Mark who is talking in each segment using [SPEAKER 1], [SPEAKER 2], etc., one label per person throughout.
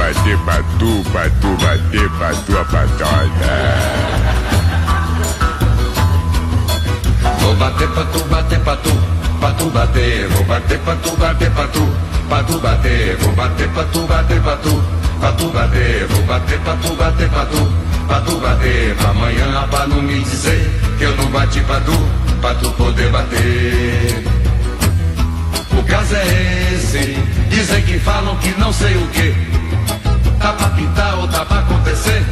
[SPEAKER 1] Bater pra tu, pra tu bater pra tua patota.
[SPEAKER 2] Vou bater pra tu, bater pra tu, pra tu bater. Vou bater pra tu, bater pra tu, pra tu bater. Vou bater pra tu, bater pra tu, pra tu bater. Vou bater pra tu, bater pra tu, pra tu bater. Pra amanhã pra não me dizer que eu não bati pra tu, pra tu poder bater. O caso é esse, dizem que falam que não sei o que. Tá pra pintar ou tá pra acontecer?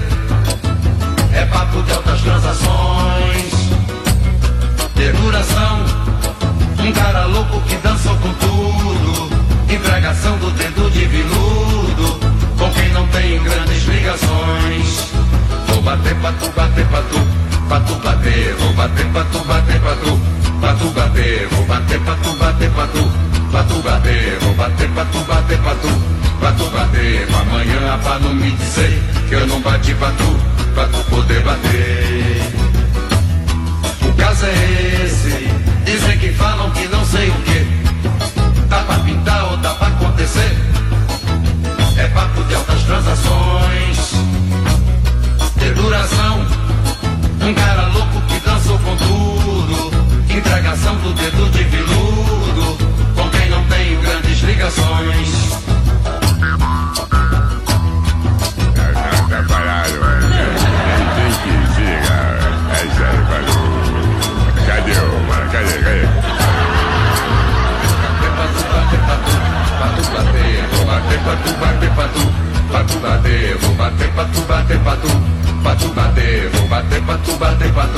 [SPEAKER 2] É papo de altas transações de duração. Um cara louco que dançou com tudo. Entregação do dedo de viludo. Com quem não tem grandes ligações. Vou bater pra tu, bater pra tu, pra tu bater. Vou bater pra tu, bater pra tu, pra tu bater. Vou bater pra tu, bater pra tu, pra tu bater. Vou bater pra tu, bater pra tu, pra tu bater. Pra amanhã pra não me dizer que eu não bati pra tu, pra tu poder bater. O caso é esse. Dizem que falam que não sei o que. Tá pra pintar ou tá pra acontecer? É papo de altas transações. De duração. Um cara louco que dançou com tudo. Entregação do dedo de viludo. Com quem não tem grandes ligações.
[SPEAKER 1] Tá, tá, tá parado, mano. Tem que. É sério, mano. Cadê o, mano? Cadê, cadê?
[SPEAKER 2] Vou bater pra tu, bater pra tu, pra tu bater. Bater pra tu, bater pra tu, pra tu bater. Vou bater pra tu, bater pra tu,